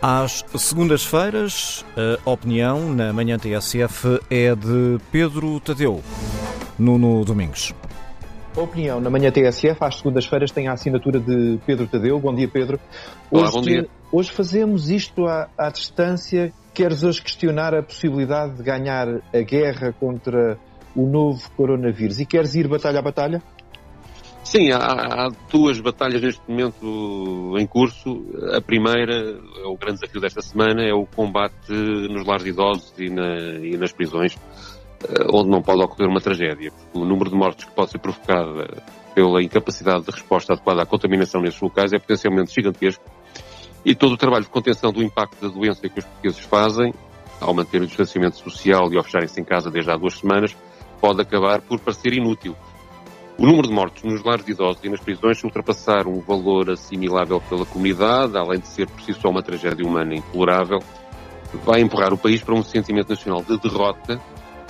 Às segundas-feiras, a opinião na manhã TSF é de Pedro Tadeu. Nuno Domingos. A opinião na manhã TSF, às segundas-feiras, tem a assinatura de Pedro Tadeu. Bom dia, Pedro. Hoje, Olá, bom dia. Hoje fazemos isto à, à distância. Queres hoje questionar a possibilidade de ganhar a guerra contra o novo coronavírus e queres ir batalha a batalha? Sim, há, há, duas batalhas neste momento em curso. A primeira, é o grande desafio desta semana, é o combate nos lares de idosos e, na, e nas prisões, eh, onde não pode ocorrer uma tragédia. O número de mortes que pode ser provocada pela incapacidade de resposta adequada à contaminação nesses locais é potencialmente gigantesco. E todo o trabalho de contenção do impacto da doença que os portugueses fazem, ao manter o distanciamento social e ao fecharem-se em casa desde há duas semanas, pode acabar por parecer inútil o número de mortos nos lares de idosos e nas prisões, ultrapassar um valor assimilável pela comunidade, além de ser por si só uma tragédia humana intolerável, vai empurrar o país para um sentimento nacional de derrota,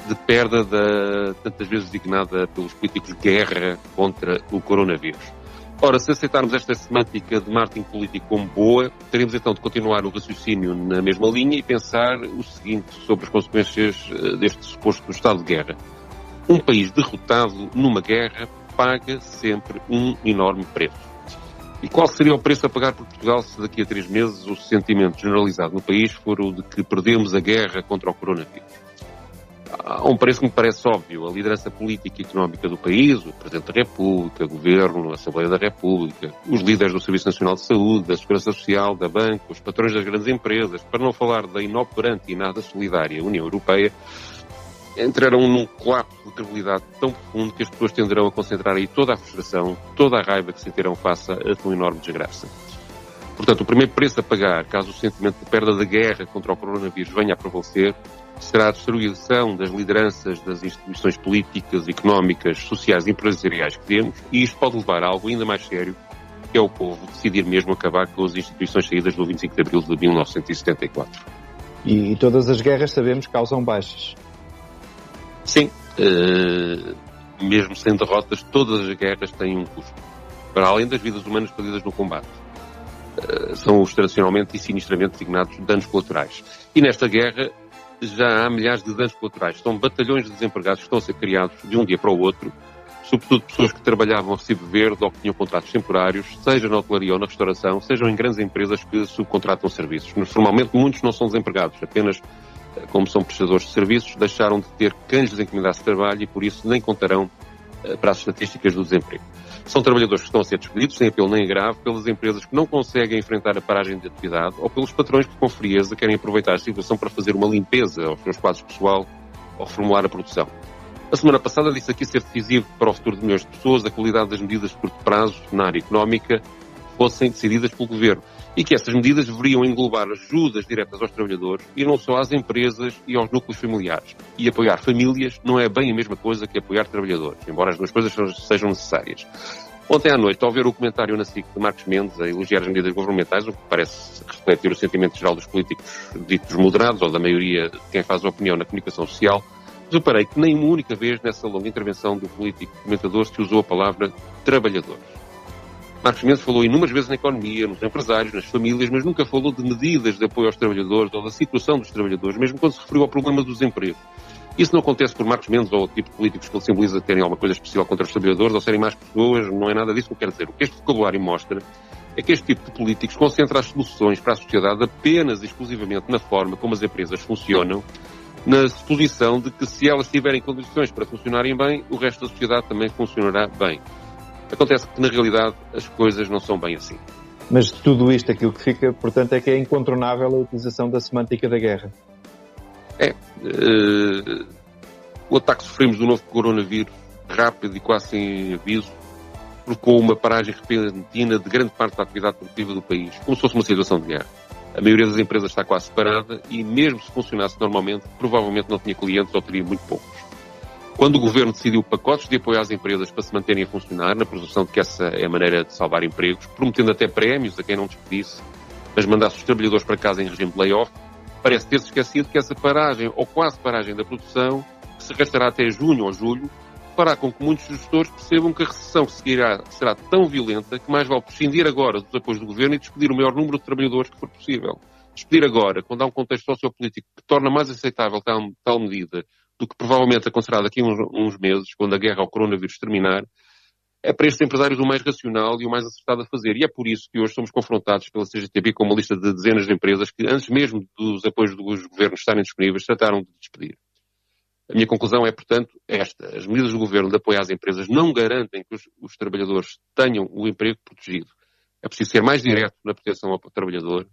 de perda da, tantas vezes designada pelos políticos, guerra contra o coronavírus. Ora, se aceitarmos esta semântica de marketing político como boa, teremos então de continuar o raciocínio na mesma linha e pensar o seguinte sobre as consequências eh, deste suposto estado de guerra. Um país derrotado numa guerra paga sempre um enorme preço. E qual seria o preço a pagar por Portugal se daqui a três meses o sentimento generalizado no país for o de que perdemos a guerra contra o coronavírus? Há um preço que me parece óbvio. A liderança política e económica do país, o Presidente da República, o Governo, a Assembleia da República, os líderes do Serviço Nacional de Saúde, da Segurança Social, da Banca, os patrões das grandes empresas, para não falar da inoperante e nada solidária União Europeia, entrarão num colapso de credibilidade tão profundo que as pessoas tenderão a concentrar aí toda a frustração, toda a raiva que sentirão face a tão enorme desgraça. Portanto, o primeiro preço a pagar, caso o sentimento de perda da guerra contra o coronavírus venha a prevalecer, será a destruição das lideranças das instituições políticas, económicas, sociais e empresariais que temos, e isto pode levar a algo ainda mais sério, que é o povo decidir mesmo acabar com as instituições saídas do 25 de abril de 1974. E, todas as guerras, sabemos, causam baixas. Sim, uh, mesmo sem derrotas, todas as guerras têm um custo. Para além das vidas humanas perdidas no combate. Uh, são os tradicionalmente e sinistramente designados danos colaterais. E nesta guerra já há milhares de danos colaterais. São batalhões de desempregados que estão a ser criados de um dia para o outro, sobretudo pessoas que trabalhavam a recibo verde ou que tinham contratos temporários, seja na hotelaria ou na restauração, sejam em grandes empresas que subcontratam serviços. Normalmente muitos não são desempregados, apenas como são prestadores de serviços, deixaram de ter cães encomendados de trabalho e por isso nem contarão eh, para as estatísticas do desemprego. São trabalhadores que estão a ser despedidos, sem apelo nem grave, pelas empresas que não conseguem enfrentar a paragem de atividade ou pelos patrões que, com frieza, querem aproveitar a situação para fazer uma limpeza aos seus quadros pessoal ou reformular a produção. A semana passada disse aqui ser decisivo para o futuro de milhões de pessoas a qualidade das medidas de curto prazo na área económica fossem decididas pelo Governo e que essas medidas deveriam englobar ajudas diretas aos trabalhadores e não só às empresas e aos núcleos familiares. E apoiar famílias não é bem a mesma coisa que apoiar trabalhadores, embora as duas coisas sejam necessárias. Ontem à noite, ao ver o comentário na SIC de Marcos Mendes a elogiar as medidas governamentais, o que parece refletir o sentimento geral dos políticos ditos moderados, ou da maioria de quem faz opinião na comunicação social, reparei que nem uma única vez nessa longa intervenção do político comentador se usou a palavra trabalhadores. Marcos Mendes falou inúmeras vezes na economia, nos empresários, nas famílias, mas nunca falou de medidas de apoio aos trabalhadores ou da situação dos trabalhadores, mesmo quando se referiu ao problema do desemprego. Isso não acontece por Marcos Mendes ou tipo de políticos que ele simboliza terem alguma coisa especial contra os trabalhadores ou serem mais pessoas, não é nada disso que eu quero dizer. O que este vocabulário mostra é que este tipo de políticos concentra as soluções para a sociedade apenas e exclusivamente na forma como as empresas funcionam, na suposição de que se elas tiverem condições para funcionarem bem, o resto da sociedade também funcionará bem. Acontece que, na realidade, as coisas não são bem assim. Mas de tudo isto, aquilo que fica, portanto, é que é incontornável a utilização da semântica da guerra. É. Uh, o ataque que sofremos do novo coronavírus, rápido e quase sem aviso, provocou uma paragem repentina de grande parte da atividade produtiva do país, como se fosse uma situação de guerra. A maioria das empresas está quase separada e, mesmo se funcionasse normalmente, provavelmente não tinha clientes ou teria muito poucos. Quando o governo decidiu pacotes de apoio às empresas para se manterem a funcionar, na presunção de que essa é a maneira de salvar empregos, prometendo até prémios a quem não despedisse, mas mandasse os trabalhadores para casa em regime de layoff, parece ter-se esquecido que essa paragem, ou quase paragem da produção, que se arrastará até junho ou julho, fará com que muitos gestores percebam que a recessão que seguirá será tão violenta que mais vale prescindir agora dos apoios do governo e despedir o maior número de trabalhadores que for possível. Despedir agora, quando há um contexto sociopolítico que torna mais aceitável tal, tal medida do que provavelmente acontecerá daqui a uns, uns meses, quando a guerra ao coronavírus terminar, é para estes empresários o mais racional e o mais acertado a fazer. E é por isso que hoje somos confrontados pela CGTB com uma lista de dezenas de empresas que, antes mesmo dos apoios dos governos estarem disponíveis, trataram de despedir. A minha conclusão é, portanto, esta. As medidas do governo de apoio às empresas não garantem que os, os trabalhadores tenham o emprego protegido. É preciso ser mais direto na proteção ao trabalhador,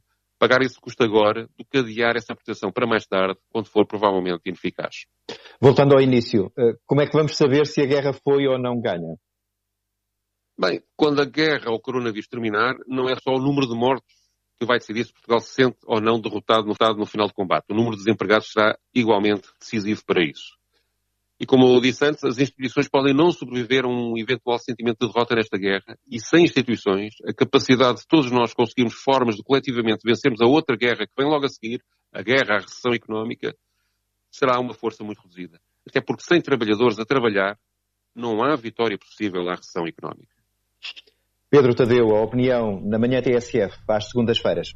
pagar esse custo agora do que adiar essa proteção para mais tarde, quando for provavelmente ineficaz. Voltando ao início, eh, como é que vamos saber se a guerra foi ou não ganha? Bem, quando a guerra ao coronavírus terminar, não é só o número de mortos que vai decidir se Portugal se sente ou não derrotado no, no final do combate. O número de desempregados será igualmente decisivo para isso. E como eu disse antes, as instituições podem não sobreviver a um eventual sentimento de derrota nesta guerra e sem instituições, a capacidade de todos nós conseguirmos formas de coletivamente vencermos a outra guerra que vem logo a seguir, a guerra, a recessão económica, será uma força muito reduzida. Até porque sem trabalhadores a trabalhar, não há vitória possível à recessão económica. Pedro Tadeu, a opinião na manhã TSF, às segundas-feiras.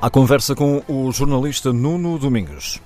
A conversa com o jornalista Nuno Domingos.